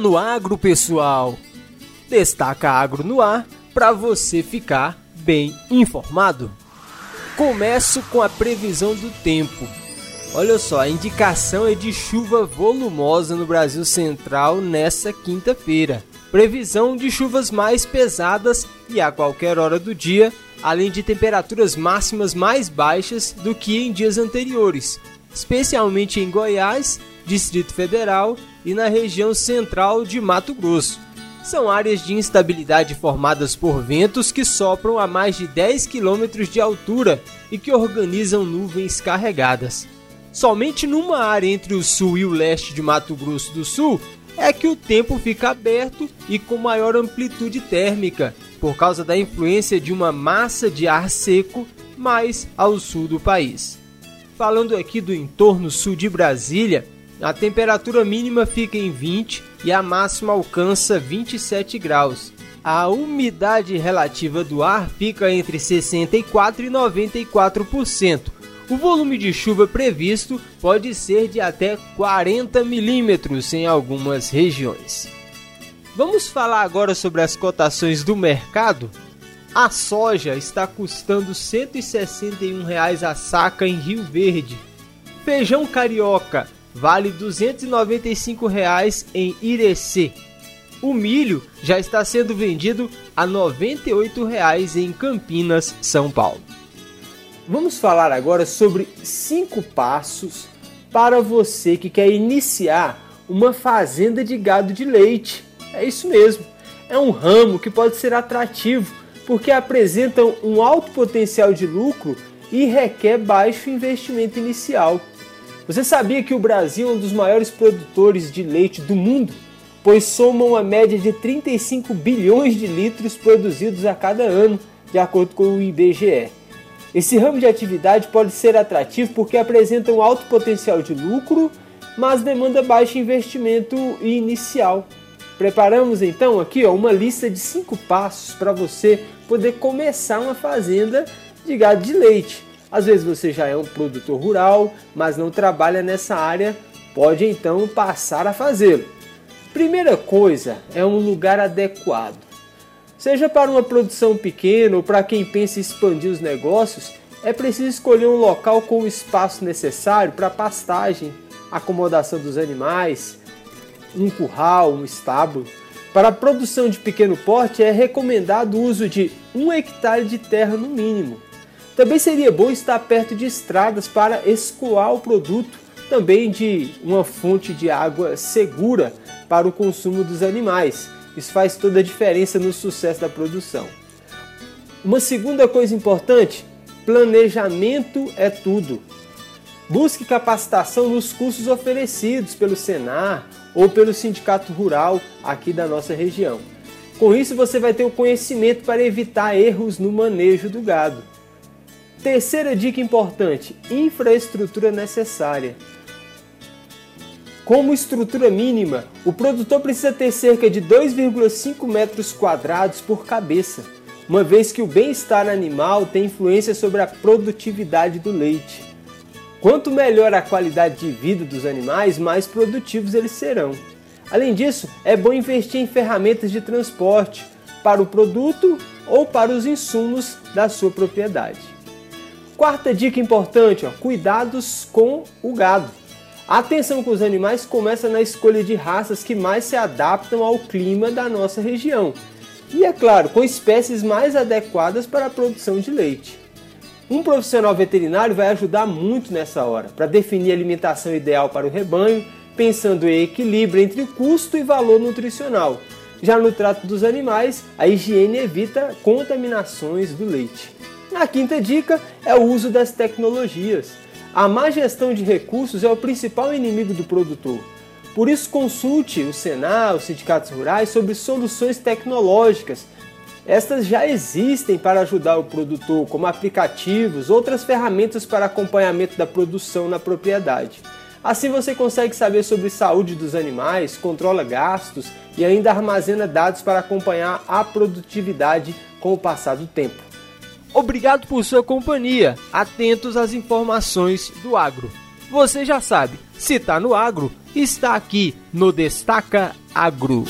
no agro, pessoal. Destaca Agro no ar para você ficar bem informado. Começo com a previsão do tempo. Olha só, a indicação é de chuva volumosa no Brasil Central nessa quinta-feira. Previsão de chuvas mais pesadas e a qualquer hora do dia, além de temperaturas máximas mais baixas do que em dias anteriores, especialmente em Goiás, Distrito Federal e na região central de Mato Grosso. São áreas de instabilidade formadas por ventos que sopram a mais de 10 km de altura e que organizam nuvens carregadas. Somente numa área entre o sul e o leste de Mato Grosso do Sul é que o tempo fica aberto e com maior amplitude térmica, por causa da influência de uma massa de ar seco mais ao sul do país. Falando aqui do entorno sul de Brasília, a temperatura mínima fica em 20 e a máxima alcança 27 graus. A umidade relativa do ar fica entre 64 e 94%. O volume de chuva previsto pode ser de até 40 milímetros em algumas regiões. Vamos falar agora sobre as cotações do mercado? A soja está custando 161 reais a saca em Rio Verde. Feijão carioca vale 295 reais em Irecê. O milho já está sendo vendido a 98 reais em Campinas, São Paulo. Vamos falar agora sobre cinco passos para você que quer iniciar uma fazenda de gado de leite. É isso mesmo. É um ramo que pode ser atrativo porque apresenta um alto potencial de lucro e requer baixo investimento inicial. Você sabia que o Brasil é um dos maiores produtores de leite do mundo? Pois soma uma média de 35 bilhões de litros produzidos a cada ano, de acordo com o IBGE. Esse ramo de atividade pode ser atrativo porque apresenta um alto potencial de lucro, mas demanda baixo investimento inicial. Preparamos então aqui ó, uma lista de cinco passos para você poder começar uma fazenda de gado de leite. Às vezes você já é um produtor rural, mas não trabalha nessa área, pode então passar a fazê-lo. Primeira coisa é um lugar adequado. Seja para uma produção pequena ou para quem pensa em expandir os negócios, é preciso escolher um local com o espaço necessário para pastagem, acomodação dos animais, um curral, um estábulo. Para a produção de pequeno porte é recomendado o uso de um hectare de terra no mínimo. Também seria bom estar perto de estradas para escoar o produto, também de uma fonte de água segura para o consumo dos animais. Isso faz toda a diferença no sucesso da produção. Uma segunda coisa importante: planejamento é tudo. Busque capacitação nos cursos oferecidos pelo Senar ou pelo Sindicato Rural aqui da nossa região. Com isso, você vai ter o conhecimento para evitar erros no manejo do gado. Terceira dica importante: infraestrutura necessária. Como estrutura mínima, o produtor precisa ter cerca de 2,5 metros quadrados por cabeça, uma vez que o bem-estar animal tem influência sobre a produtividade do leite. Quanto melhor a qualidade de vida dos animais, mais produtivos eles serão. Além disso, é bom investir em ferramentas de transporte para o produto ou para os insumos da sua propriedade. Quarta dica importante: ó, cuidados com o gado. A atenção com os animais começa na escolha de raças que mais se adaptam ao clima da nossa região. E é claro, com espécies mais adequadas para a produção de leite. Um profissional veterinário vai ajudar muito nessa hora para definir a alimentação ideal para o rebanho, pensando em equilíbrio entre custo e valor nutricional. Já no trato dos animais, a higiene evita contaminações do leite. A quinta dica é o uso das tecnologias. A má gestão de recursos é o principal inimigo do produtor. Por isso, consulte o Senar, os sindicatos rurais sobre soluções tecnológicas. Estas já existem para ajudar o produtor, como aplicativos, outras ferramentas para acompanhamento da produção na propriedade. Assim você consegue saber sobre saúde dos animais, controla gastos e ainda armazena dados para acompanhar a produtividade com o passar do tempo. Obrigado por sua companhia. Atentos às informações do agro. Você já sabe, se tá no agro, está aqui no Destaca Agro.